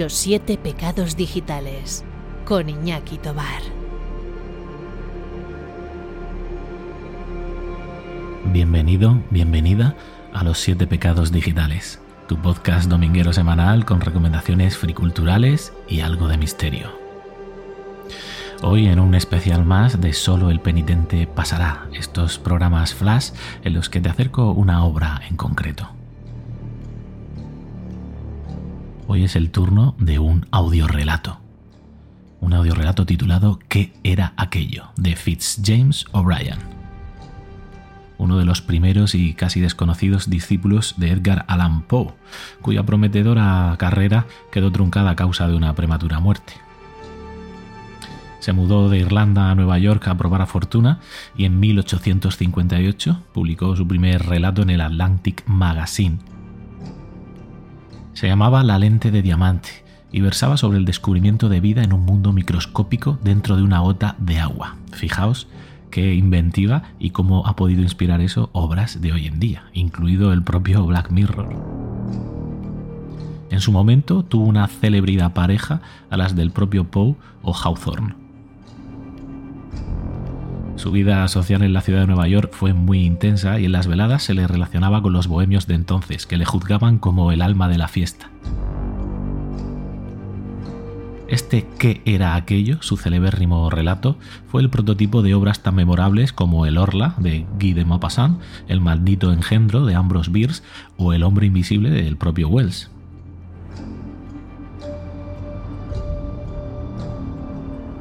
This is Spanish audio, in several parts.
Los siete pecados digitales con Iñaki Tobar. Bienvenido, bienvenida a Los siete pecados digitales, tu podcast dominguero semanal con recomendaciones friculturales y algo de misterio. Hoy en un especial más de Solo el penitente pasará, estos programas flash en los que te acerco una obra en concreto. Hoy es el turno de un audiorelato. Un audiorelato titulado ¿Qué era aquello? de Fitzjames O'Brien. Uno de los primeros y casi desconocidos discípulos de Edgar Allan Poe, cuya prometedora carrera quedó truncada a causa de una prematura muerte. Se mudó de Irlanda a Nueva York a probar a fortuna y en 1858 publicó su primer relato en el Atlantic Magazine, se llamaba La lente de diamante y versaba sobre el descubrimiento de vida en un mundo microscópico dentro de una gota de agua. Fijaos qué inventiva y cómo ha podido inspirar eso obras de hoy en día, incluido el propio Black Mirror. En su momento tuvo una celebridad pareja a las del propio Poe o Hawthorne. Su vida social en la ciudad de Nueva York fue muy intensa y en las veladas se le relacionaba con los bohemios de entonces, que le juzgaban como el alma de la fiesta. Este ¿Qué era aquello? su celebérrimo relato, fue el prototipo de obras tan memorables como El Orla de Guy de Maupassant, El maldito engendro de Ambrose Bierce o El hombre invisible del propio Wells.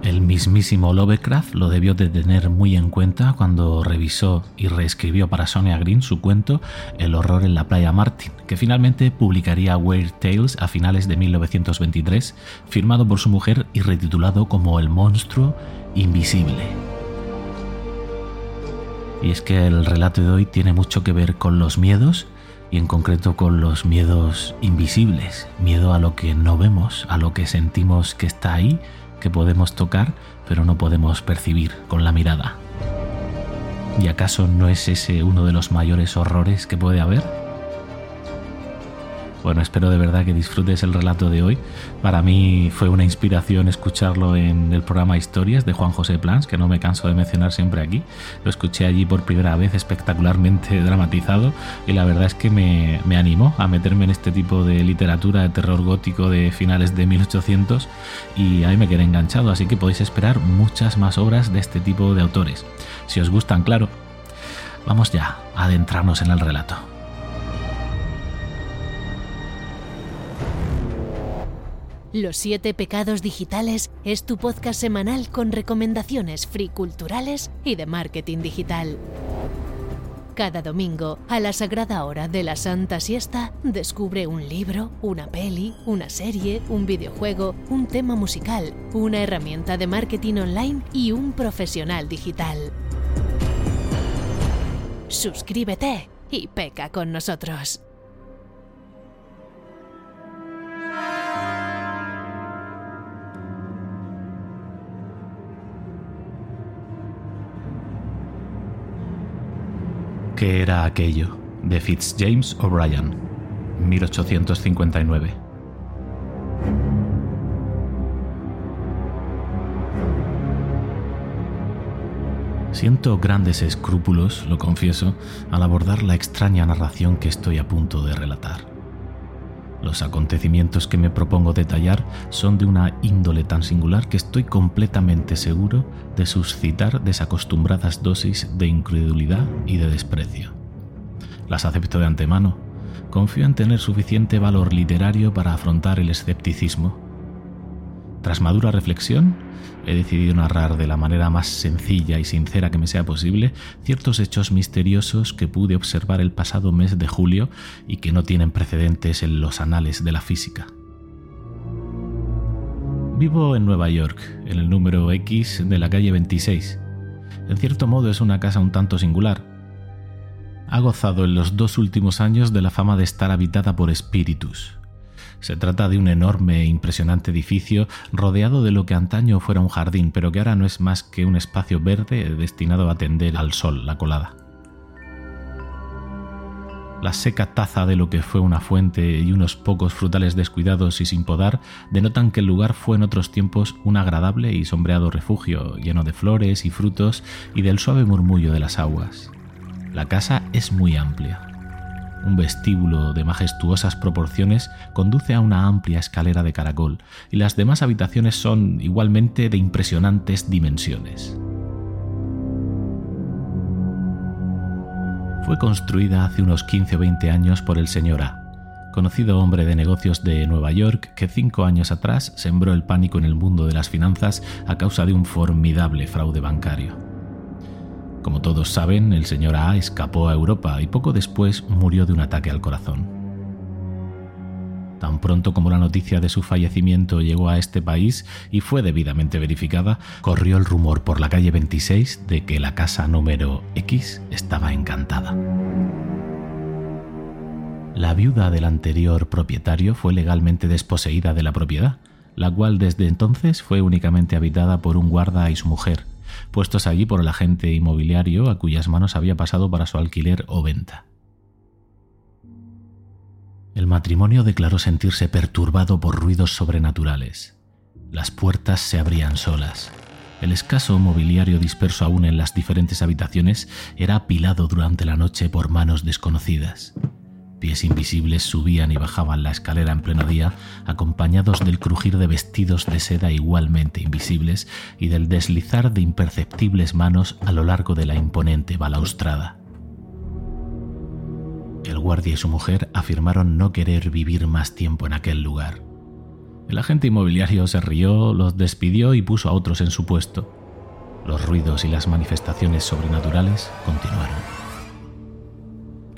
El mismísimo Lovecraft lo debió de tener muy en cuenta cuando revisó y reescribió para Sonia Green su cuento El horror en la playa Martin, que finalmente publicaría Weird Tales a finales de 1923, firmado por su mujer y retitulado como El monstruo invisible. Y es que el relato de hoy tiene mucho que ver con los miedos y en concreto con los miedos invisibles, miedo a lo que no vemos, a lo que sentimos que está ahí que podemos tocar pero no podemos percibir con la mirada. ¿Y acaso no es ese uno de los mayores horrores que puede haber? Bueno, espero de verdad que disfrutes el relato de hoy. Para mí fue una inspiración escucharlo en el programa Historias de Juan José Plans, que no me canso de mencionar siempre aquí. Lo escuché allí por primera vez espectacularmente dramatizado y la verdad es que me, me animó a meterme en este tipo de literatura de terror gótico de finales de 1800 y ahí me quedé enganchado, así que podéis esperar muchas más obras de este tipo de autores. Si os gustan, claro. Vamos ya a adentrarnos en el relato. Los siete pecados digitales es tu podcast semanal con recomendaciones free culturales y de marketing digital. Cada domingo, a la sagrada hora de la Santa Siesta, descubre un libro, una peli, una serie, un videojuego, un tema musical, una herramienta de marketing online y un profesional digital. Suscríbete y peca con nosotros. ¿Qué era aquello? de Fitzjames O'Brien, 1859. Siento grandes escrúpulos, lo confieso, al abordar la extraña narración que estoy a punto de relatar. Los acontecimientos que me propongo detallar son de una índole tan singular que estoy completamente seguro de suscitar desacostumbradas dosis de incredulidad y de desprecio. Las acepto de antemano. Confío en tener suficiente valor literario para afrontar el escepticismo tras madura reflexión, he decidido narrar de la manera más sencilla y sincera que me sea posible ciertos hechos misteriosos que pude observar el pasado mes de julio y que no tienen precedentes en los anales de la física. Vivo en Nueva York, en el número X de la calle 26. En cierto modo es una casa un tanto singular. Ha gozado en los dos últimos años de la fama de estar habitada por espíritus, se trata de un enorme e impresionante edificio rodeado de lo que antaño fuera un jardín, pero que ahora no es más que un espacio verde destinado a atender al sol, la colada. La seca taza de lo que fue una fuente y unos pocos frutales descuidados y sin podar denotan que el lugar fue en otros tiempos un agradable y sombreado refugio, lleno de flores y frutos y del suave murmullo de las aguas. La casa es muy amplia, un vestíbulo de majestuosas proporciones conduce a una amplia escalera de caracol y las demás habitaciones son igualmente de impresionantes dimensiones. Fue construida hace unos 15 o 20 años por el señor A, conocido hombre de negocios de Nueva York que cinco años atrás sembró el pánico en el mundo de las finanzas a causa de un formidable fraude bancario. Como todos saben, el señor A escapó a Europa y poco después murió de un ataque al corazón. Tan pronto como la noticia de su fallecimiento llegó a este país y fue debidamente verificada, corrió el rumor por la calle 26 de que la casa número X estaba encantada. La viuda del anterior propietario fue legalmente desposeída de la propiedad, la cual desde entonces fue únicamente habitada por un guarda y su mujer, puestos allí por el agente inmobiliario a cuyas manos había pasado para su alquiler o venta. El matrimonio declaró sentirse perturbado por ruidos sobrenaturales. Las puertas se abrían solas. El escaso mobiliario disperso aún en las diferentes habitaciones era apilado durante la noche por manos desconocidas. Pies invisibles subían y bajaban la escalera en pleno día, acompañados del crujir de vestidos de seda igualmente invisibles y del deslizar de imperceptibles manos a lo largo de la imponente balaustrada. El guardia y su mujer afirmaron no querer vivir más tiempo en aquel lugar. El agente inmobiliario se rió, los despidió y puso a otros en su puesto. Los ruidos y las manifestaciones sobrenaturales continuaron.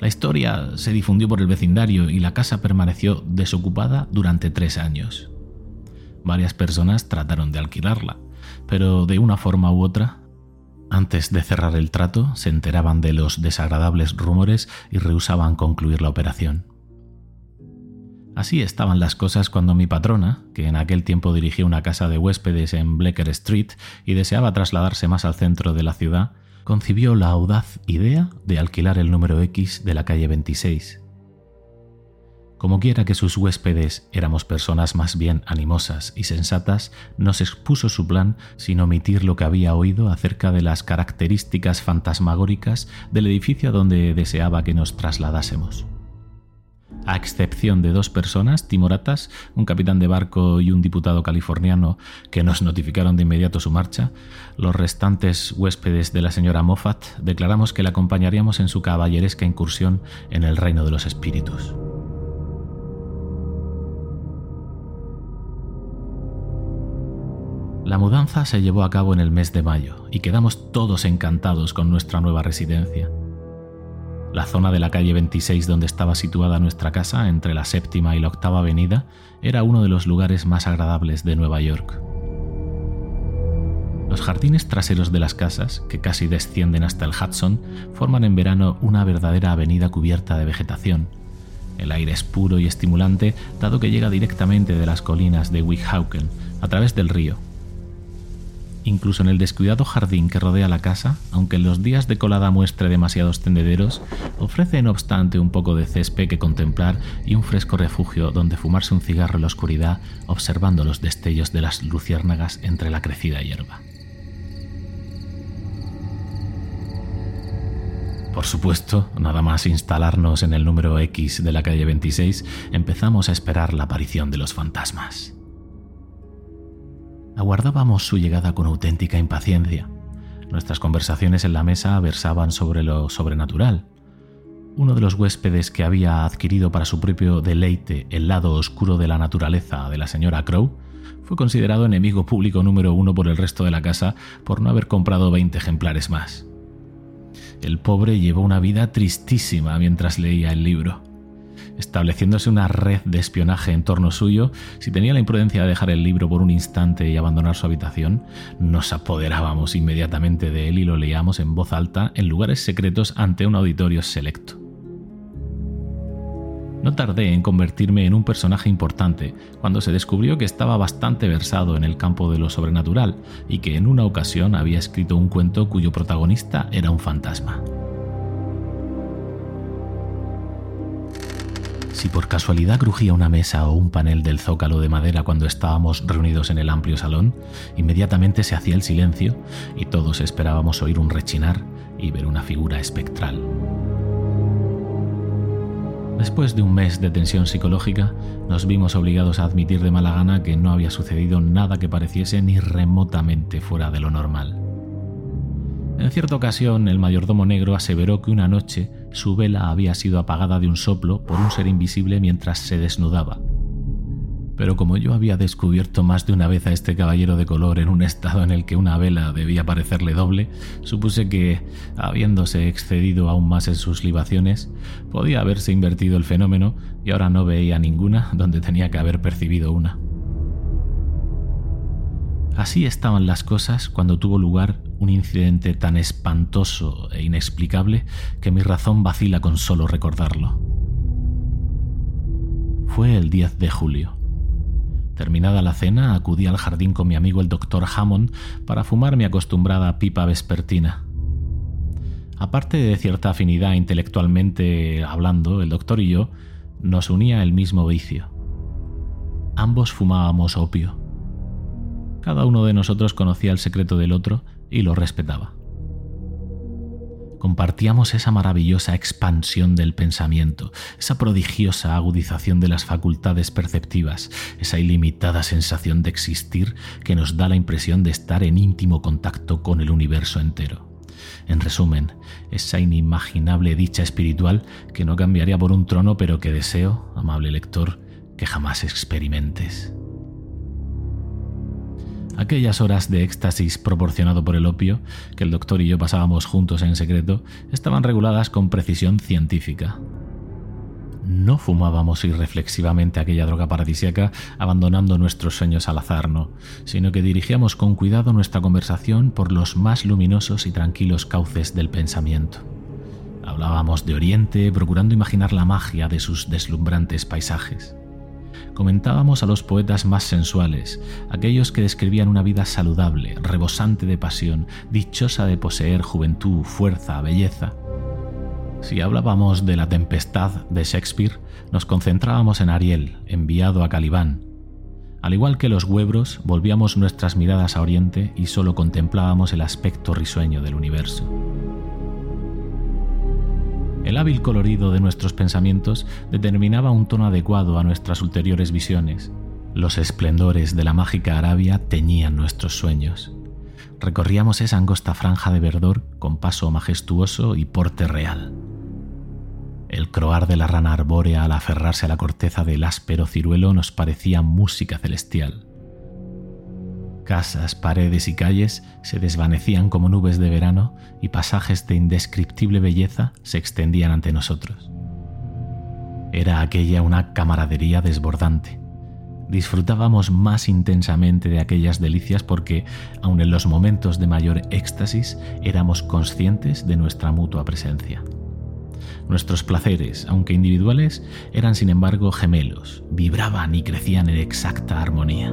La historia se difundió por el vecindario y la casa permaneció desocupada durante tres años. Varias personas trataron de alquilarla, pero de una forma u otra, antes de cerrar el trato, se enteraban de los desagradables rumores y rehusaban concluir la operación. Así estaban las cosas cuando mi patrona, que en aquel tiempo dirigía una casa de huéspedes en Bleecker Street y deseaba trasladarse más al centro de la ciudad, concibió la audaz idea de alquilar el número X de la calle 26. Como quiera que sus huéspedes éramos personas más bien animosas y sensatas, nos expuso su plan sin omitir lo que había oído acerca de las características fantasmagóricas del edificio donde deseaba que nos trasladásemos a excepción de dos personas, timoratas, un capitán de barco y un diputado californiano que nos notificaron de inmediato su marcha, los restantes huéspedes de la señora Moffat declaramos que la acompañaríamos en su caballeresca incursión en el reino de los espíritus. La mudanza se llevó a cabo en el mes de mayo y quedamos todos encantados con nuestra nueva residencia. La zona de la calle 26 donde estaba situada nuestra casa, entre la séptima y la octava avenida, era uno de los lugares más agradables de Nueva York. Los jardines traseros de las casas, que casi descienden hasta el Hudson, forman en verano una verdadera avenida cubierta de vegetación. El aire es puro y estimulante, dado que llega directamente de las colinas de Weehawken, a través del río, incluso en el descuidado jardín que rodea la casa, aunque en los días de colada muestre demasiados tendederos, ofrece no obstante un poco de césped que contemplar y un fresco refugio donde fumarse un cigarro en la oscuridad observando los destellos de las luciérnagas entre la crecida hierba. Por supuesto, nada más instalarnos en el número X de la calle 26, empezamos a esperar la aparición de los fantasmas. Aguardábamos su llegada con auténtica impaciencia. Nuestras conversaciones en la mesa versaban sobre lo sobrenatural. Uno de los huéspedes que había adquirido para su propio deleite el lado oscuro de la naturaleza de la señora Crow fue considerado enemigo público número uno por el resto de la casa por no haber comprado 20 ejemplares más. El pobre llevó una vida tristísima mientras leía el libro estableciéndose una red de espionaje en torno suyo, si tenía la imprudencia de dejar el libro por un instante y abandonar su habitación, nos apoderábamos inmediatamente de él y lo leíamos en voz alta en lugares secretos ante un auditorio selecto. No tardé en convertirme en un personaje importante cuando se descubrió que estaba bastante versado en el campo de lo sobrenatural y que en una ocasión había escrito un cuento cuyo protagonista era un fantasma. Si por casualidad crujía una mesa o un panel del zócalo de madera cuando estábamos reunidos en el amplio salón, inmediatamente se hacía el silencio y todos esperábamos oír un rechinar y ver una figura espectral. Después de un mes de tensión psicológica, nos vimos obligados a admitir de mala gana que no había sucedido nada que pareciese ni remotamente fuera de lo normal. En cierta ocasión, el mayordomo negro aseveró que una noche su vela había sido apagada de un soplo por un ser invisible mientras se desnudaba. Pero como yo había descubierto más de una vez a este caballero de color en un estado en el que una vela debía parecerle doble, supuse que, habiéndose excedido aún más en sus libaciones, podía haberse invertido el fenómeno y ahora no veía ninguna donde tenía que haber percibido una. Así estaban las cosas cuando tuvo lugar un incidente tan espantoso e inexplicable que mi razón vacila con solo recordarlo. Fue el 10 de julio. Terminada la cena, acudí al jardín con mi amigo el doctor Hammond para fumar mi acostumbrada pipa vespertina. Aparte de cierta afinidad intelectualmente hablando, el doctor y yo nos unía el mismo vicio. Ambos fumábamos opio. Cada uno de nosotros conocía el secreto del otro y lo respetaba. Compartíamos esa maravillosa expansión del pensamiento, esa prodigiosa agudización de las facultades perceptivas, esa ilimitada sensación de existir que nos da la impresión de estar en íntimo contacto con el universo entero. En resumen, esa inimaginable dicha espiritual que no cambiaría por un trono, pero que deseo, amable lector, que jamás experimentes. Aquellas horas de éxtasis proporcionado por el opio, que el doctor y yo pasábamos juntos en secreto, estaban reguladas con precisión científica. No fumábamos irreflexivamente aquella droga paradisiaca abandonando nuestros sueños al azar, no, sino que dirigíamos con cuidado nuestra conversación por los más luminosos y tranquilos cauces del pensamiento. Hablábamos de Oriente, procurando imaginar la magia de sus deslumbrantes paisajes comentábamos a los poetas más sensuales, aquellos que describían una vida saludable, rebosante de pasión, dichosa de poseer juventud, fuerza, belleza. Si hablábamos de la tempestad de Shakespeare, nos concentrábamos en Ariel, enviado a Calibán. Al igual que los huebros, volvíamos nuestras miradas a Oriente y solo contemplábamos el aspecto risueño del universo. El hábil colorido de nuestros pensamientos determinaba un tono adecuado a nuestras ulteriores visiones. Los esplendores de la mágica Arabia teñían nuestros sueños. Recorríamos esa angosta franja de verdor con paso majestuoso y porte real. El croar de la rana arbórea al aferrarse a la corteza del áspero ciruelo nos parecía música celestial. Casas, paredes y calles se desvanecían como nubes de verano y pasajes de indescriptible belleza se extendían ante nosotros. Era aquella una camaradería desbordante. Disfrutábamos más intensamente de aquellas delicias porque, aun en los momentos de mayor éxtasis, éramos conscientes de nuestra mutua presencia. Nuestros placeres, aunque individuales, eran sin embargo gemelos, vibraban y crecían en exacta armonía.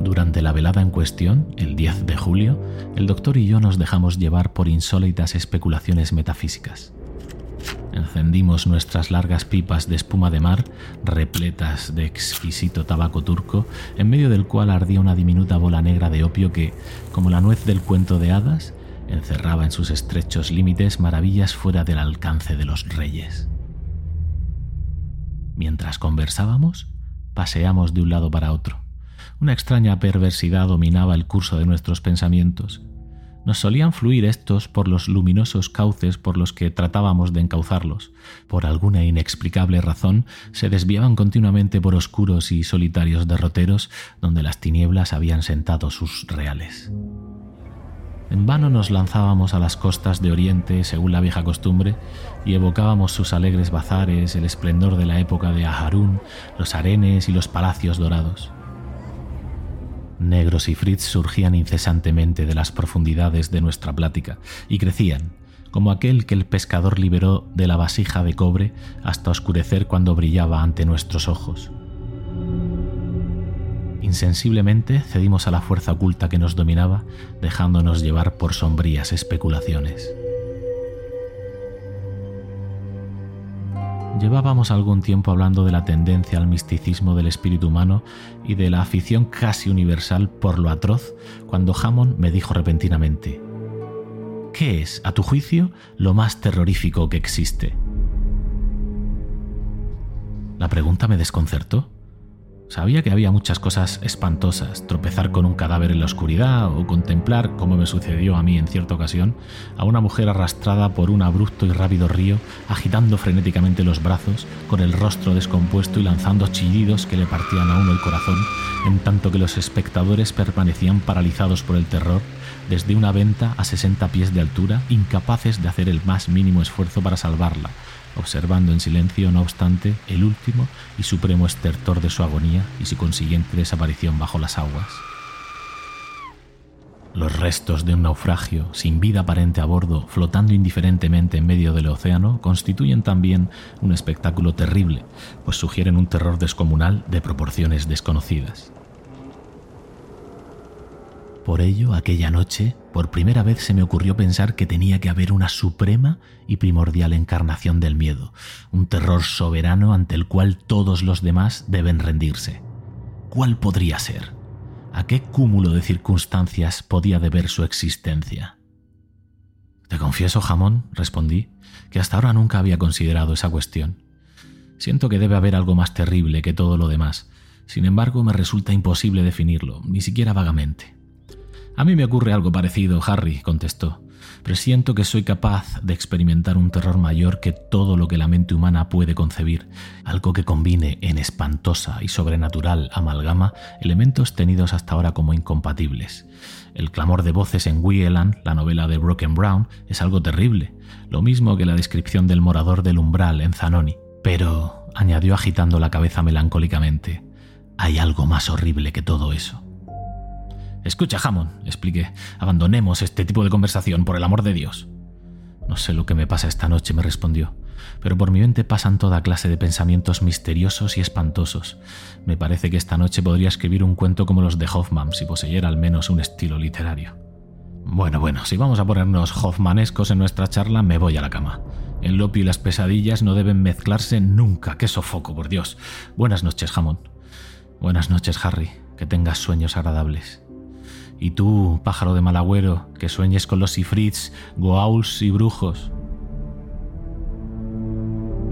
Durante la velada en cuestión, el 10 de julio, el doctor y yo nos dejamos llevar por insólitas especulaciones metafísicas. Encendimos nuestras largas pipas de espuma de mar, repletas de exquisito tabaco turco, en medio del cual ardía una diminuta bola negra de opio que, como la nuez del cuento de hadas, encerraba en sus estrechos límites maravillas fuera del alcance de los reyes. Mientras conversábamos, paseamos de un lado para otro. Una extraña perversidad dominaba el curso de nuestros pensamientos. Nos solían fluir estos por los luminosos cauces por los que tratábamos de encauzarlos. Por alguna inexplicable razón, se desviaban continuamente por oscuros y solitarios derroteros donde las tinieblas habían sentado sus reales. En vano nos lanzábamos a las costas de Oriente según la vieja costumbre y evocábamos sus alegres bazares, el esplendor de la época de Aharún, los arenes y los palacios dorados. Negros y Fritz surgían incesantemente de las profundidades de nuestra plática y crecían, como aquel que el pescador liberó de la vasija de cobre hasta oscurecer cuando brillaba ante nuestros ojos. Insensiblemente cedimos a la fuerza oculta que nos dominaba, dejándonos llevar por sombrías especulaciones. Llevábamos algún tiempo hablando de la tendencia al misticismo del espíritu humano y de la afición casi universal por lo atroz, cuando Hammond me dijo repentinamente, ¿qué es, a tu juicio, lo más terrorífico que existe? La pregunta me desconcertó. Sabía que había muchas cosas espantosas, tropezar con un cadáver en la oscuridad o contemplar, como me sucedió a mí en cierta ocasión, a una mujer arrastrada por un abrupto y rápido río, agitando frenéticamente los brazos, con el rostro descompuesto y lanzando chillidos que le partían a uno el corazón, en tanto que los espectadores permanecían paralizados por el terror, desde una venta a 60 pies de altura, incapaces de hacer el más mínimo esfuerzo para salvarla, observando en silencio, no obstante, el último y supremo estertor de su agonía y su consiguiente desaparición bajo las aguas. Los restos de un naufragio, sin vida aparente a bordo, flotando indiferentemente en medio del océano, constituyen también un espectáculo terrible, pues sugieren un terror descomunal de proporciones desconocidas. Por ello, aquella noche, por primera vez se me ocurrió pensar que tenía que haber una suprema y primordial encarnación del miedo, un terror soberano ante el cual todos los demás deben rendirse. ¿Cuál podría ser? ¿A qué cúmulo de circunstancias podía deber su existencia? Te confieso, jamón, respondí, que hasta ahora nunca había considerado esa cuestión. Siento que debe haber algo más terrible que todo lo demás. Sin embargo, me resulta imposible definirlo, ni siquiera vagamente. A mí me ocurre algo parecido, Harry, contestó. Presiento que soy capaz de experimentar un terror mayor que todo lo que la mente humana puede concebir, algo que combine en espantosa y sobrenatural amalgama elementos tenidos hasta ahora como incompatibles. El clamor de voces en Wieland, la novela de Broken Brown, es algo terrible, lo mismo que la descripción del morador del umbral en Zanoni. Pero, añadió agitando la cabeza melancólicamente, hay algo más horrible que todo eso. Escucha, Hammond, expliqué, abandonemos este tipo de conversación, por el amor de Dios. No sé lo que me pasa esta noche, me respondió, pero por mi mente pasan toda clase de pensamientos misteriosos y espantosos. Me parece que esta noche podría escribir un cuento como los de Hoffman si poseyera al menos un estilo literario. Bueno, bueno, si vamos a ponernos Hoffmanescos en nuestra charla, me voy a la cama. El opio y las pesadillas no deben mezclarse nunca. ¡Qué sofoco, por Dios! Buenas noches, Hammond. Buenas noches, Harry. Que tengas sueños agradables. Y tú, pájaro de mal agüero, que sueñes con los ifrits, goauls y brujos.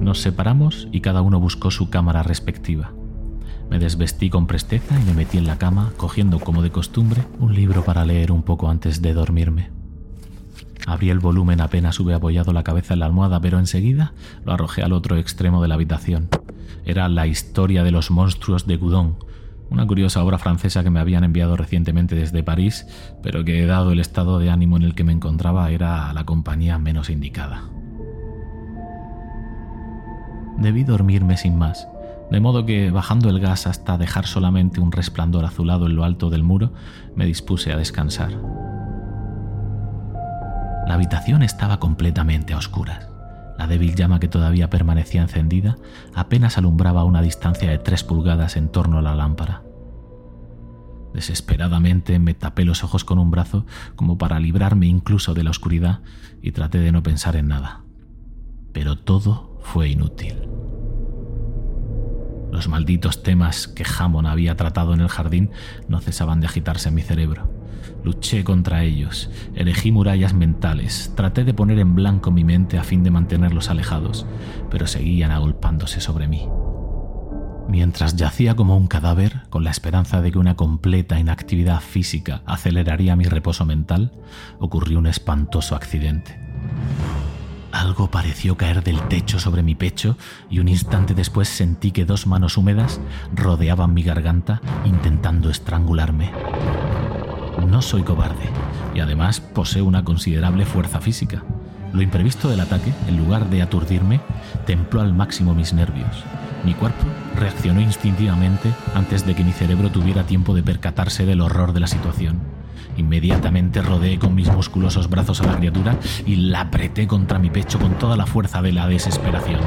Nos separamos y cada uno buscó su cámara respectiva. Me desvestí con presteza y me metí en la cama, cogiendo como de costumbre un libro para leer un poco antes de dormirme. Abrí el volumen apenas hube apoyado la cabeza en la almohada, pero enseguida lo arrojé al otro extremo de la habitación. Era la historia de los monstruos de Goudon, una curiosa obra francesa que me habían enviado recientemente desde París, pero que dado el estado de ánimo en el que me encontraba era la compañía menos indicada. Debí dormirme sin más, de modo que, bajando el gas hasta dejar solamente un resplandor azulado en lo alto del muro, me dispuse a descansar. La habitación estaba completamente a oscuras. La débil llama que todavía permanecía encendida apenas alumbraba una distancia de tres pulgadas en torno a la lámpara. Desesperadamente me tapé los ojos con un brazo como para librarme incluso de la oscuridad y traté de no pensar en nada. Pero todo fue inútil. Los malditos temas que Hammond había tratado en el jardín no cesaban de agitarse en mi cerebro. Luché contra ellos, elegí murallas mentales, traté de poner en blanco mi mente a fin de mantenerlos alejados, pero seguían agolpándose sobre mí. Mientras yacía como un cadáver, con la esperanza de que una completa inactividad física aceleraría mi reposo mental, ocurrió un espantoso accidente. Algo pareció caer del techo sobre mi pecho y un instante después sentí que dos manos húmedas rodeaban mi garganta intentando estrangularme. No soy cobarde y además poseo una considerable fuerza física. Lo imprevisto del ataque, en lugar de aturdirme, templó al máximo mis nervios. Mi cuerpo reaccionó instintivamente antes de que mi cerebro tuviera tiempo de percatarse del horror de la situación. Inmediatamente rodeé con mis musculosos brazos a la criatura y la apreté contra mi pecho con toda la fuerza de la desesperación.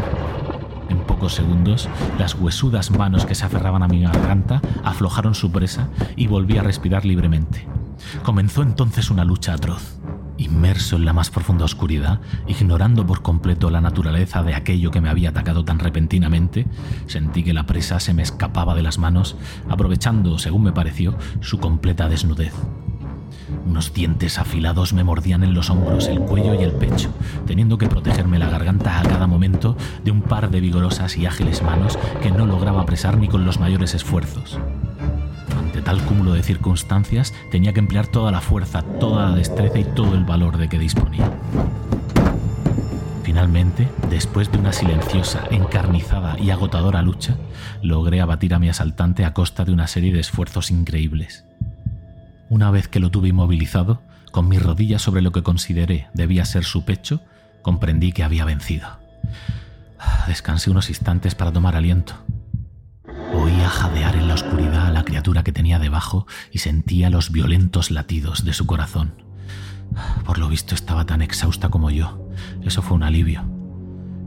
En pocos segundos, las huesudas manos que se aferraban a mi garganta aflojaron su presa y volví a respirar libremente. Comenzó entonces una lucha atroz. Inmerso en la más profunda oscuridad, ignorando por completo la naturaleza de aquello que me había atacado tan repentinamente, sentí que la presa se me escapaba de las manos, aprovechando, según me pareció, su completa desnudez. Unos dientes afilados me mordían en los hombros, el cuello y el pecho, teniendo que protegerme la garganta a cada momento de un par de vigorosas y ágiles manos que no lograba apresar ni con los mayores esfuerzos. Ante tal cúmulo de circunstancias tenía que emplear toda la fuerza, toda la destreza y todo el valor de que disponía. Finalmente, después de una silenciosa, encarnizada y agotadora lucha, logré abatir a mi asaltante a costa de una serie de esfuerzos increíbles. Una vez que lo tuve inmovilizado, con mis rodillas sobre lo que consideré debía ser su pecho, comprendí que había vencido. Descansé unos instantes para tomar aliento. Oía jadear en la oscuridad a la criatura que tenía debajo y sentía los violentos latidos de su corazón. Por lo visto estaba tan exhausta como yo. Eso fue un alivio.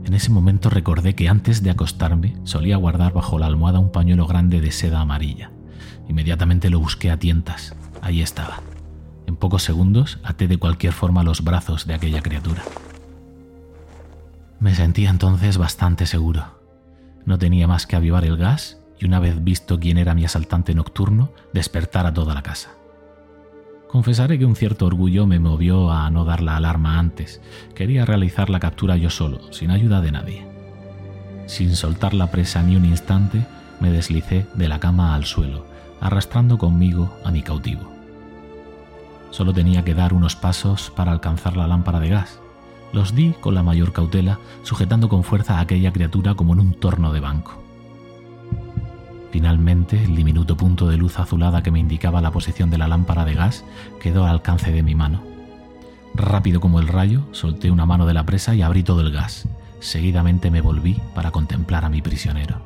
En ese momento recordé que antes de acostarme solía guardar bajo la almohada un pañuelo grande de seda amarilla. Inmediatamente lo busqué a tientas. Ahí estaba. En pocos segundos até de cualquier forma los brazos de aquella criatura. Me sentía entonces bastante seguro. No tenía más que avivar el gas y una vez visto quién era mi asaltante nocturno, despertar a toda la casa. Confesaré que un cierto orgullo me movió a no dar la alarma antes. Quería realizar la captura yo solo, sin ayuda de nadie. Sin soltar la presa ni un instante, me deslicé de la cama al suelo, arrastrando conmigo a mi cautivo. Solo tenía que dar unos pasos para alcanzar la lámpara de gas. Los di con la mayor cautela, sujetando con fuerza a aquella criatura como en un torno de banco. Finalmente, el diminuto punto de luz azulada que me indicaba la posición de la lámpara de gas quedó al alcance de mi mano. Rápido como el rayo, solté una mano de la presa y abrí todo el gas. Seguidamente me volví para contemplar a mi prisionero.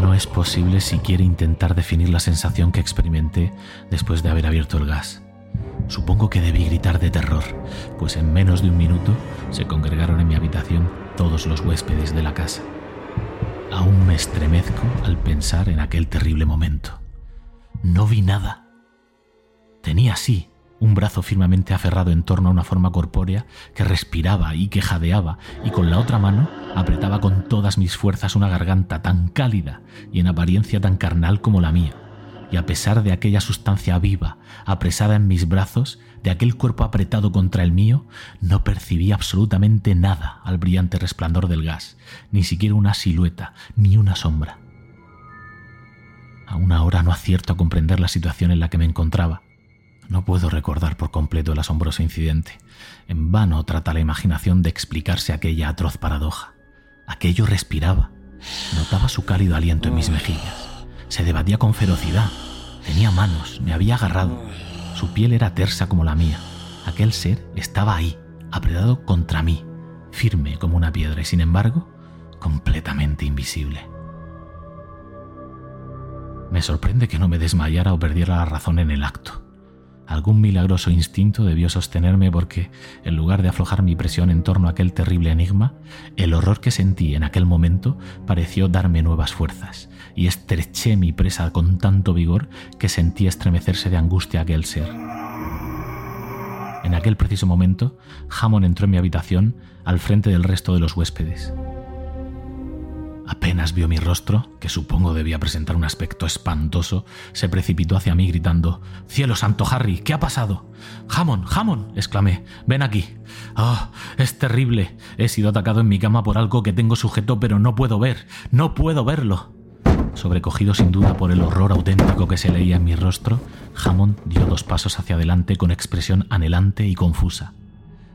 No es posible siquiera intentar definir la sensación que experimenté después de haber abierto el gas. Supongo que debí gritar de terror, pues en menos de un minuto se congregaron en mi habitación todos los huéspedes de la casa. Aún me estremezco al pensar en aquel terrible momento. No vi nada. Tenía sí un brazo firmemente aferrado en torno a una forma corpórea que respiraba y que jadeaba, y con la otra mano apretaba con todas mis fuerzas una garganta tan cálida y en apariencia tan carnal como la mía. Y a pesar de aquella sustancia viva, apresada en mis brazos, de aquel cuerpo apretado contra el mío, no percibí absolutamente nada al brillante resplandor del gas, ni siquiera una silueta, ni una sombra. Aún ahora no acierto a comprender la situación en la que me encontraba. No puedo recordar por completo el asombroso incidente. En vano trata la imaginación de explicarse aquella atroz paradoja. Aquello respiraba. Notaba su cálido aliento en mis mejillas. Se debatía con ferocidad. Tenía manos, me había agarrado. Su piel era tersa como la mía. Aquel ser estaba ahí, apretado contra mí, firme como una piedra y sin embargo, completamente invisible. Me sorprende que no me desmayara o perdiera la razón en el acto. Algún milagroso instinto debió sostenerme porque, en lugar de aflojar mi presión en torno a aquel terrible enigma, el horror que sentí en aquel momento pareció darme nuevas fuerzas, y estreché mi presa con tanto vigor que sentí estremecerse de angustia aquel ser. En aquel preciso momento, Hammond entró en mi habitación al frente del resto de los huéspedes. Apenas vio mi rostro, que supongo debía presentar un aspecto espantoso, se precipitó hacia mí gritando Cielo santo, Harry, ¿qué ha pasado? Jamón, jamón, exclamé, ven aquí. Ah, es terrible. He sido atacado en mi cama por algo que tengo sujeto, pero no puedo ver, no puedo verlo. Sobrecogido sin duda por el horror auténtico que se leía en mi rostro, Hammond dio dos pasos hacia adelante con expresión anhelante y confusa.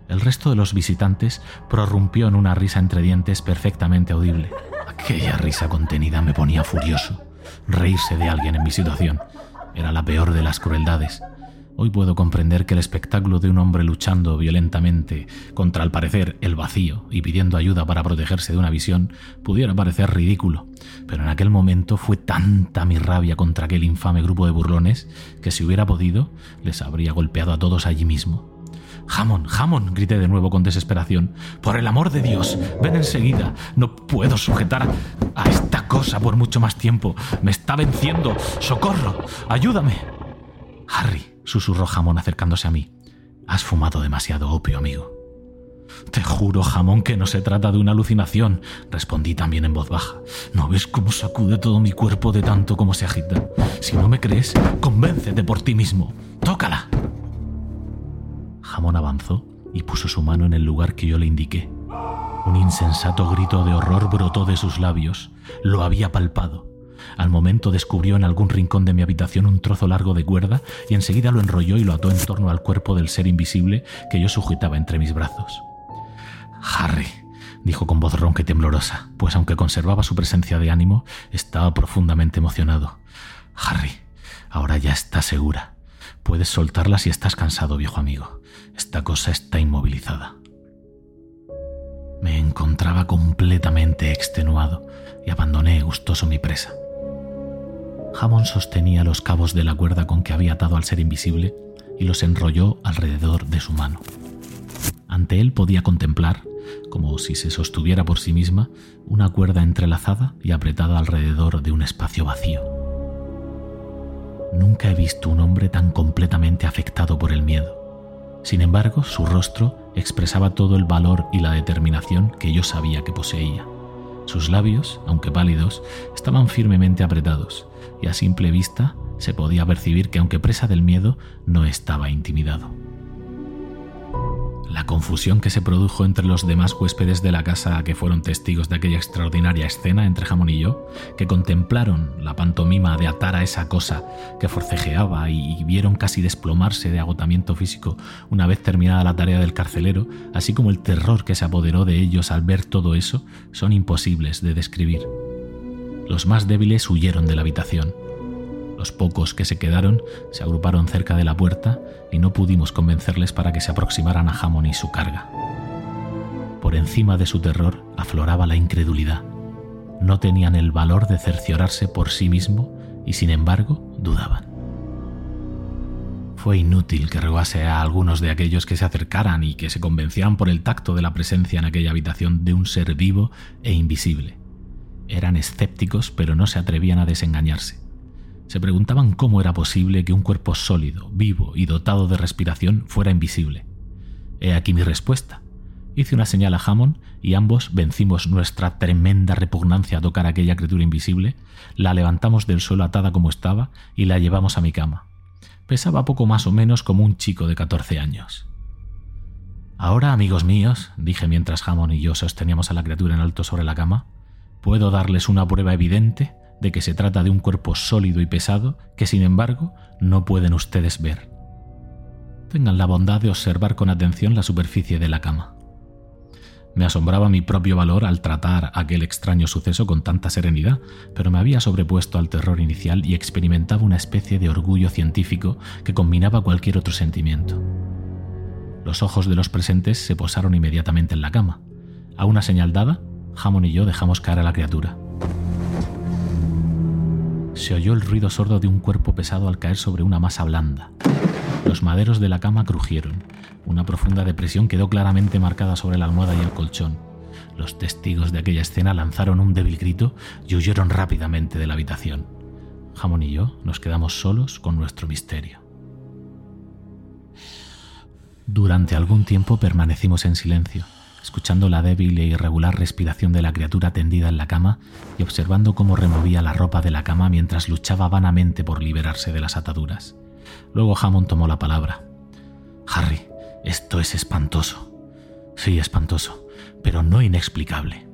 El resto de los visitantes prorrumpió en una risa entre dientes perfectamente audible. Aquella risa contenida me ponía furioso. Reírse de alguien en mi situación era la peor de las crueldades. Hoy puedo comprender que el espectáculo de un hombre luchando violentamente contra al parecer el vacío y pidiendo ayuda para protegerse de una visión pudiera parecer ridículo, pero en aquel momento fue tanta mi rabia contra aquel infame grupo de burlones que si hubiera podido les habría golpeado a todos allí mismo. Jamón, jamón, grité de nuevo con desesperación. Por el amor de Dios, ven enseguida. No puedo sujetar a esta cosa por mucho más tiempo. Me está venciendo. Socorro. Ayúdame. Harry, susurró Jamón acercándose a mí. Has fumado demasiado opio, amigo. Te juro, Jamón, que no se trata de una alucinación, respondí también en voz baja. ¿No ves cómo sacude todo mi cuerpo de tanto como se agita? Si no me crees, convéncete por ti mismo. ¡Tócala! Jamón avanzó y puso su mano en el lugar que yo le indiqué. Un insensato grito de horror brotó de sus labios. Lo había palpado. Al momento descubrió en algún rincón de mi habitación un trozo largo de cuerda y enseguida lo enrolló y lo ató en torno al cuerpo del ser invisible que yo sujetaba entre mis brazos. Harry, dijo con voz ronca y temblorosa, pues aunque conservaba su presencia de ánimo, estaba profundamente emocionado. Harry, ahora ya está segura. Puedes soltarla si estás cansado, viejo amigo. Esta cosa está inmovilizada. Me encontraba completamente extenuado y abandoné gustoso mi presa. Hammond sostenía los cabos de la cuerda con que había atado al ser invisible y los enrolló alrededor de su mano. Ante él podía contemplar, como si se sostuviera por sí misma, una cuerda entrelazada y apretada alrededor de un espacio vacío. Nunca he visto un hombre tan completamente afectado por el miedo. Sin embargo, su rostro expresaba todo el valor y la determinación que yo sabía que poseía. Sus labios, aunque pálidos, estaban firmemente apretados, y a simple vista se podía percibir que aunque presa del miedo, no estaba intimidado. La confusión que se produjo entre los demás huéspedes de la casa que fueron testigos de aquella extraordinaria escena entre Jamón y yo, que contemplaron la pantomima de atar a esa cosa que forcejeaba y vieron casi desplomarse de agotamiento físico una vez terminada la tarea del carcelero, así como el terror que se apoderó de ellos al ver todo eso, son imposibles de describir. Los más débiles huyeron de la habitación. Los pocos que se quedaron se agruparon cerca de la puerta y no pudimos convencerles para que se aproximaran a Hammond y su carga. Por encima de su terror afloraba la incredulidad. No tenían el valor de cerciorarse por sí mismo y sin embargo dudaban. Fue inútil que rogase a algunos de aquellos que se acercaran y que se convencieran por el tacto de la presencia en aquella habitación de un ser vivo e invisible. Eran escépticos, pero no se atrevían a desengañarse. Se preguntaban cómo era posible que un cuerpo sólido, vivo y dotado de respiración fuera invisible. He aquí mi respuesta. Hice una señal a Hammond y ambos vencimos nuestra tremenda repugnancia a tocar aquella criatura invisible, la levantamos del suelo atada como estaba y la llevamos a mi cama. Pesaba poco más o menos como un chico de 14 años. Ahora, amigos míos, dije mientras Hammond y yo sosteníamos a la criatura en alto sobre la cama, puedo darles una prueba evidente de que se trata de un cuerpo sólido y pesado que sin embargo no pueden ustedes ver. Tengan la bondad de observar con atención la superficie de la cama. Me asombraba mi propio valor al tratar aquel extraño suceso con tanta serenidad, pero me había sobrepuesto al terror inicial y experimentaba una especie de orgullo científico que combinaba cualquier otro sentimiento. Los ojos de los presentes se posaron inmediatamente en la cama. A una señal dada, Hammond y yo dejamos caer a la criatura. Se oyó el ruido sordo de un cuerpo pesado al caer sobre una masa blanda. Los maderos de la cama crujieron. Una profunda depresión quedó claramente marcada sobre la almohada y el colchón. Los testigos de aquella escena lanzaron un débil grito y huyeron rápidamente de la habitación. Hammond y yo nos quedamos solos con nuestro misterio. Durante algún tiempo permanecimos en silencio escuchando la débil e irregular respiración de la criatura tendida en la cama y observando cómo removía la ropa de la cama mientras luchaba vanamente por liberarse de las ataduras. Luego Hammond tomó la palabra. Harry, esto es espantoso. Sí, espantoso, pero no inexplicable.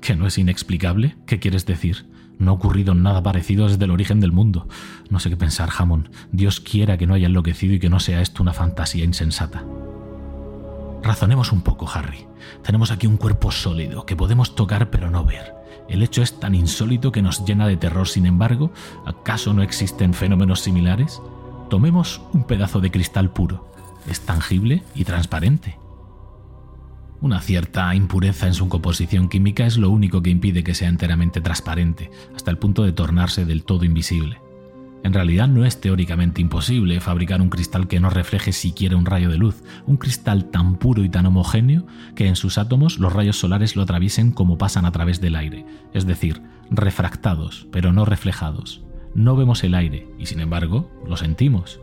¿Que no es inexplicable? ¿Qué quieres decir? No ha ocurrido nada parecido desde el origen del mundo. No sé qué pensar, Hammond. Dios quiera que no haya enloquecido y que no sea esto una fantasía insensata. Razonemos un poco, Harry. Tenemos aquí un cuerpo sólido que podemos tocar pero no ver. El hecho es tan insólito que nos llena de terror, sin embargo, ¿acaso no existen fenómenos similares? Tomemos un pedazo de cristal puro. Es tangible y transparente. Una cierta impureza en su composición química es lo único que impide que sea enteramente transparente, hasta el punto de tornarse del todo invisible. En realidad no es teóricamente imposible fabricar un cristal que no refleje siquiera un rayo de luz, un cristal tan puro y tan homogéneo que en sus átomos los rayos solares lo atraviesen como pasan a través del aire, es decir, refractados, pero no reflejados. No vemos el aire y sin embargo lo sentimos.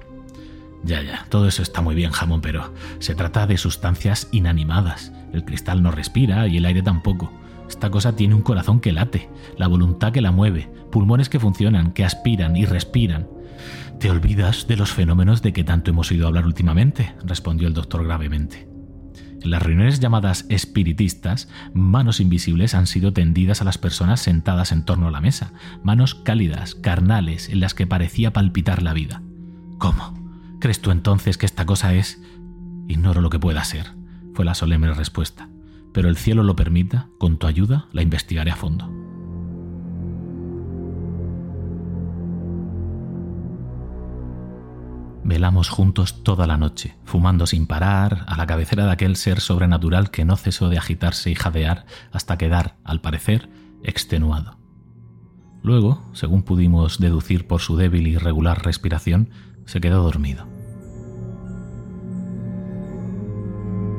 Ya, ya, todo eso está muy bien, jamón, pero se trata de sustancias inanimadas. El cristal no respira y el aire tampoco. Esta cosa tiene un corazón que late, la voluntad que la mueve, pulmones que funcionan, que aspiran y respiran. Te olvidas de los fenómenos de que tanto hemos oído hablar últimamente, respondió el doctor gravemente. En las reuniones llamadas espiritistas, manos invisibles han sido tendidas a las personas sentadas en torno a la mesa, manos cálidas, carnales, en las que parecía palpitar la vida. ¿Cómo? ¿Crees tú entonces que esta cosa es... Ignoro lo que pueda ser, fue la solemne respuesta pero el cielo lo permita, con tu ayuda la investigaré a fondo. Velamos juntos toda la noche, fumando sin parar, a la cabecera de aquel ser sobrenatural que no cesó de agitarse y jadear hasta quedar, al parecer, extenuado. Luego, según pudimos deducir por su débil y irregular respiración, se quedó dormido.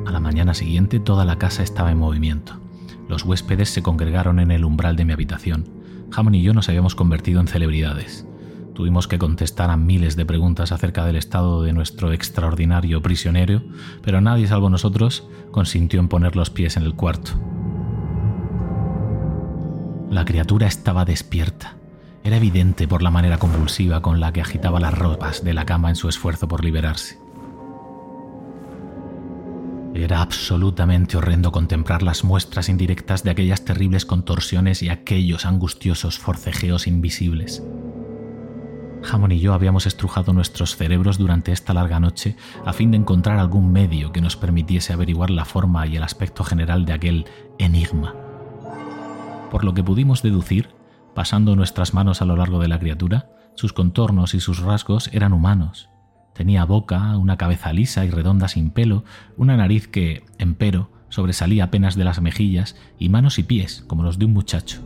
A la mañana siguiente toda la casa estaba en movimiento. Los huéspedes se congregaron en el umbral de mi habitación. Hammond y yo nos habíamos convertido en celebridades. Tuvimos que contestar a miles de preguntas acerca del estado de nuestro extraordinario prisionero, pero nadie salvo nosotros consintió en poner los pies en el cuarto. La criatura estaba despierta. Era evidente por la manera convulsiva con la que agitaba las ropas de la cama en su esfuerzo por liberarse. Era absolutamente horrendo contemplar las muestras indirectas de aquellas terribles contorsiones y aquellos angustiosos forcejeos invisibles. Hammond y yo habíamos estrujado nuestros cerebros durante esta larga noche a fin de encontrar algún medio que nos permitiese averiguar la forma y el aspecto general de aquel enigma. Por lo que pudimos deducir, pasando nuestras manos a lo largo de la criatura, sus contornos y sus rasgos eran humanos, Tenía boca, una cabeza lisa y redonda sin pelo, una nariz que, empero, sobresalía apenas de las mejillas y manos y pies, como los de un muchacho.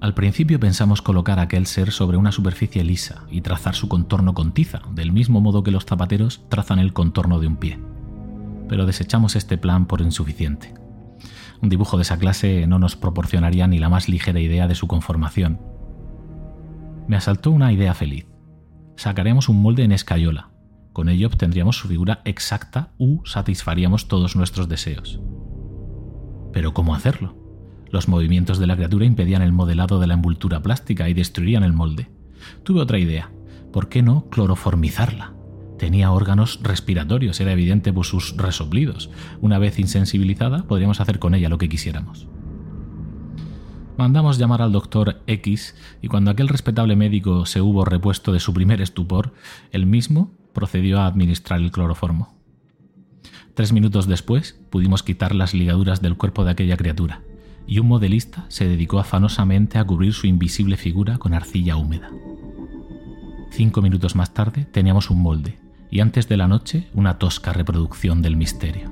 Al principio pensamos colocar aquel ser sobre una superficie lisa y trazar su contorno con tiza, del mismo modo que los zapateros trazan el contorno de un pie. Pero desechamos este plan por insuficiente. Un dibujo de esa clase no nos proporcionaría ni la más ligera idea de su conformación. Me asaltó una idea feliz sacaremos un molde en escayola. Con ello obtendríamos su figura exacta u satisfaríamos todos nuestros deseos. Pero ¿cómo hacerlo? Los movimientos de la criatura impedían el modelado de la envoltura plástica y destruirían el molde. Tuve otra idea. ¿Por qué no cloroformizarla? Tenía órganos respiratorios, era evidente por sus resoplidos. Una vez insensibilizada, podríamos hacer con ella lo que quisiéramos. Mandamos llamar al doctor X y cuando aquel respetable médico se hubo repuesto de su primer estupor, él mismo procedió a administrar el cloroformo. Tres minutos después pudimos quitar las ligaduras del cuerpo de aquella criatura y un modelista se dedicó afanosamente a cubrir su invisible figura con arcilla húmeda. Cinco minutos más tarde teníamos un molde y antes de la noche una tosca reproducción del misterio.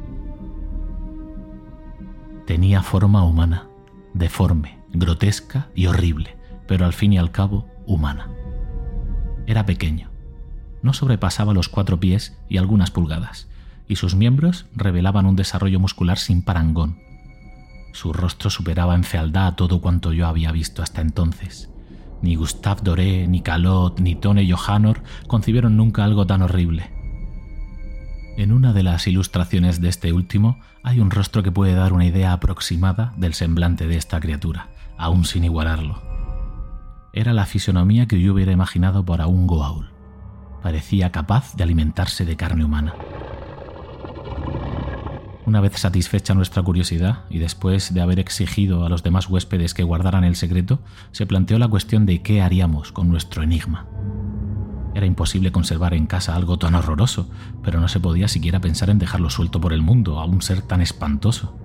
Tenía forma humana, deforme, grotesca y horrible, pero al fin y al cabo humana. Era pequeño, no sobrepasaba los cuatro pies y algunas pulgadas, y sus miembros revelaban un desarrollo muscular sin parangón. Su rostro superaba en fealdad a todo cuanto yo había visto hasta entonces. Ni Gustave Doré, ni Calot, ni Tone Johannor concibieron nunca algo tan horrible. En una de las ilustraciones de este último hay un rostro que puede dar una idea aproximada del semblante de esta criatura, aún sin igualarlo. Era la fisonomía que yo hubiera imaginado para un Goa'uld. Parecía capaz de alimentarse de carne humana. Una vez satisfecha nuestra curiosidad y después de haber exigido a los demás huéspedes que guardaran el secreto, se planteó la cuestión de qué haríamos con nuestro enigma. Era imposible conservar en casa algo tan horroroso, pero no se podía siquiera pensar en dejarlo suelto por el mundo a un ser tan espantoso.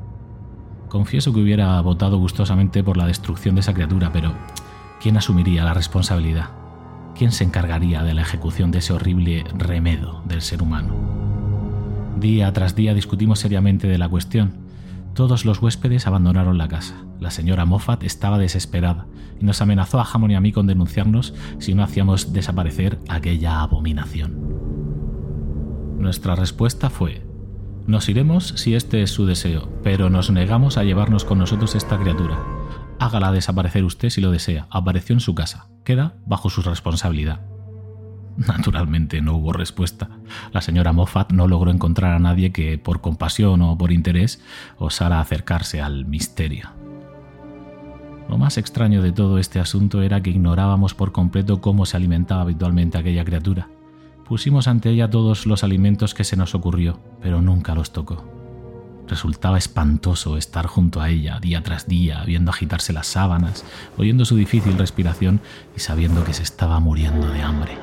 Confieso que hubiera votado gustosamente por la destrucción de esa criatura, pero ¿quién asumiría la responsabilidad? ¿Quién se encargaría de la ejecución de ese horrible remedo del ser humano? Día tras día discutimos seriamente de la cuestión. Todos los huéspedes abandonaron la casa. La señora Moffat estaba desesperada y nos amenazó a Hammond y a mí con denunciarnos si no hacíamos desaparecer aquella abominación. Nuestra respuesta fue, nos iremos si este es su deseo, pero nos negamos a llevarnos con nosotros esta criatura. Hágala desaparecer usted si lo desea. Apareció en su casa. Queda bajo su responsabilidad. Naturalmente no hubo respuesta. La señora Moffat no logró encontrar a nadie que, por compasión o por interés, osara acercarse al misterio. Lo más extraño de todo este asunto era que ignorábamos por completo cómo se alimentaba habitualmente aquella criatura. Pusimos ante ella todos los alimentos que se nos ocurrió, pero nunca los tocó. Resultaba espantoso estar junto a ella día tras día, viendo agitarse las sábanas, oyendo su difícil respiración y sabiendo que se estaba muriendo de hambre.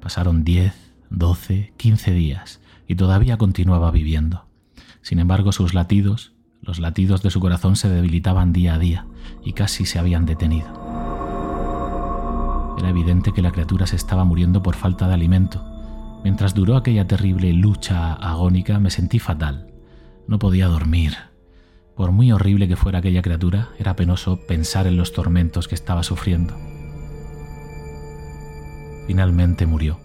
Pasaron 10, 12, 15 días y todavía continuaba viviendo. Sin embargo, sus latidos, los latidos de su corazón se debilitaban día a día y casi se habían detenido. Era evidente que la criatura se estaba muriendo por falta de alimento. Mientras duró aquella terrible lucha agónica me sentí fatal. No podía dormir. Por muy horrible que fuera aquella criatura, era penoso pensar en los tormentos que estaba sufriendo. Finalmente murió.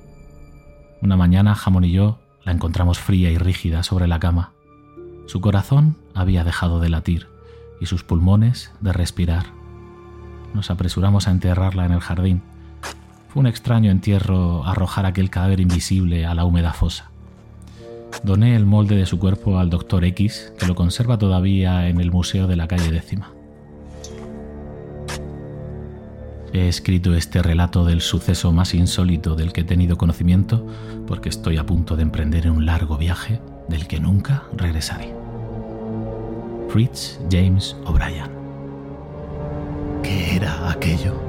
Una mañana Jamón y yo la encontramos fría y rígida sobre la cama. Su corazón había dejado de latir y sus pulmones de respirar. Nos apresuramos a enterrarla en el jardín. Fue un extraño entierro arrojar aquel cadáver invisible a la húmeda fosa. Doné el molde de su cuerpo al doctor X, que lo conserva todavía en el museo de la calle décima. He escrito este relato del suceso más insólito del que he tenido conocimiento porque estoy a punto de emprender un largo viaje del que nunca regresaré. Fritz James O'Brien. ¿Qué era aquello?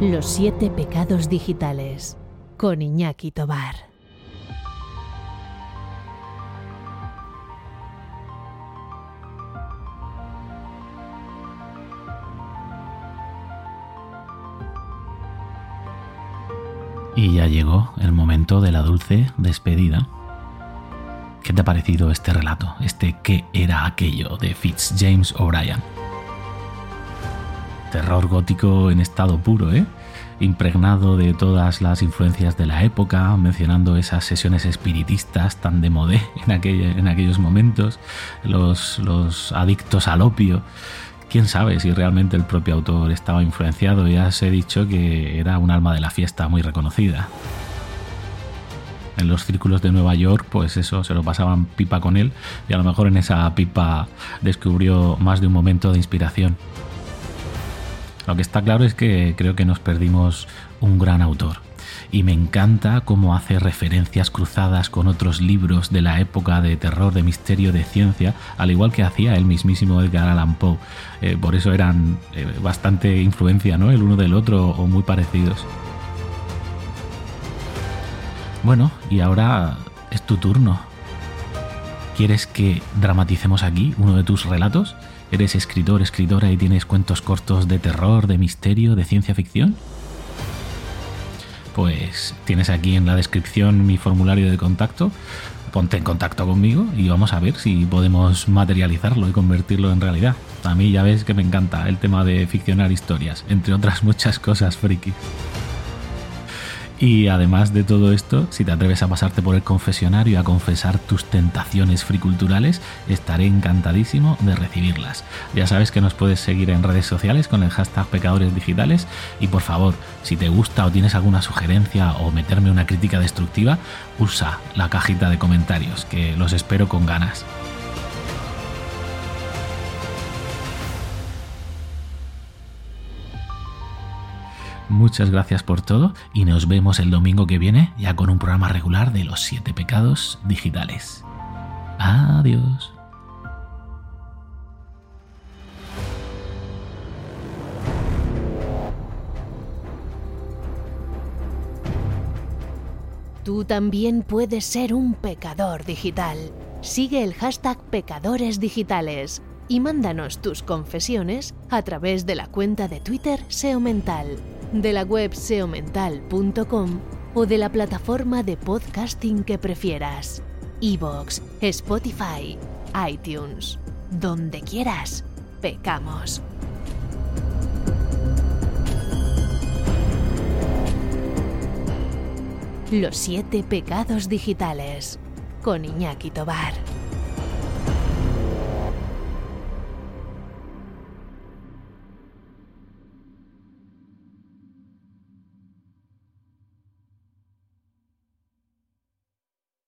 Los siete pecados digitales con Iñaki Tobar. Y ya llegó el momento de la dulce despedida. ¿Qué te ha parecido este relato? Este ¿Qué era aquello? de Fitzjames O'Brien. Terror gótico en estado puro, ¿eh? Impregnado de todas las influencias de la época, mencionando esas sesiones espiritistas tan de modé en, aquellos momentos, los, los adictos al opio quién sabe si realmente el propio autor estaba influenciado. Ya os he dicho que era un alma de la fiesta muy reconocida. En los círculos de Nueva York, pues eso, se lo pasaban pipa con él y a lo mejor en esa pipa descubrió más de un momento de inspiración. Lo que está claro es que creo que nos perdimos un gran autor y me encanta cómo hace referencias cruzadas con otros libros de la época de terror, de misterio, de ciencia, al igual que hacía el mismísimo Edgar Allan Poe. Eh, por eso eran eh, bastante influencia, ¿no? El uno del otro o muy parecidos. Bueno, y ahora es tu turno. ¿Quieres que dramaticemos aquí uno de tus relatos? ¿Eres escritor, escritora y tienes cuentos cortos de terror, de misterio, de ciencia ficción? pues tienes aquí en la descripción mi formulario de contacto. Ponte en contacto conmigo y vamos a ver si podemos materializarlo y convertirlo en realidad. A mí ya ves que me encanta el tema de ficcionar historias, entre otras muchas cosas friki. Y además de todo esto, si te atreves a pasarte por el confesionario y a confesar tus tentaciones friculturales, estaré encantadísimo de recibirlas. Ya sabes que nos puedes seguir en redes sociales con el hashtag pecadores digitales y por favor, si te gusta o tienes alguna sugerencia o meterme una crítica destructiva, usa la cajita de comentarios, que los espero con ganas. Muchas gracias por todo y nos vemos el domingo que viene ya con un programa regular de los siete pecados digitales. Adiós. Tú también puedes ser un pecador digital. Sigue el hashtag Pecadores Digitales y mándanos tus confesiones a través de la cuenta de Twitter SEO Mental de la web seomental.com o de la plataforma de podcasting que prefieras. Evox, Spotify, iTunes, donde quieras, pecamos. Los siete pecados digitales con Iñaki Tobar.